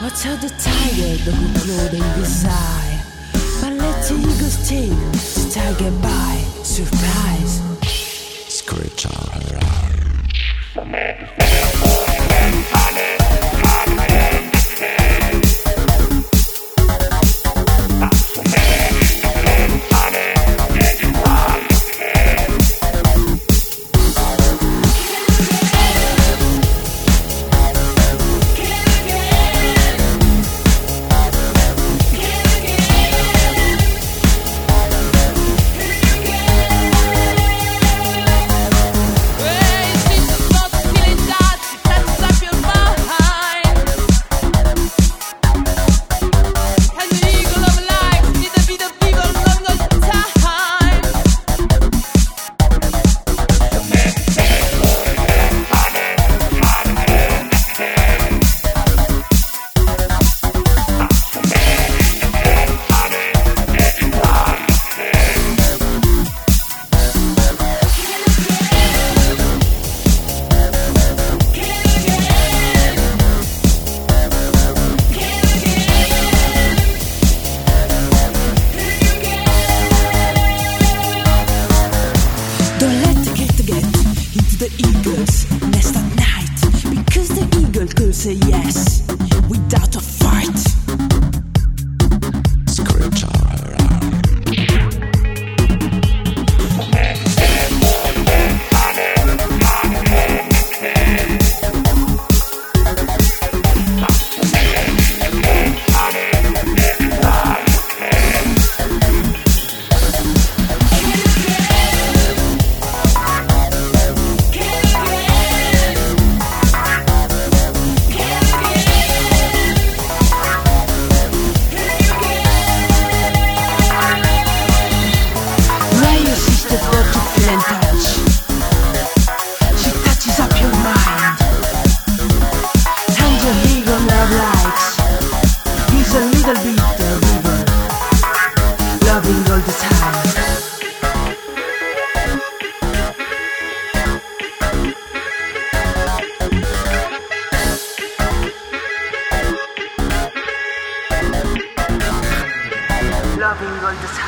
Watch out the tiger, the clothing desire. But let the eagles take the tiger by surprise. Screech on her into the eagle's nest at night. Because the eagle could say yes ている間です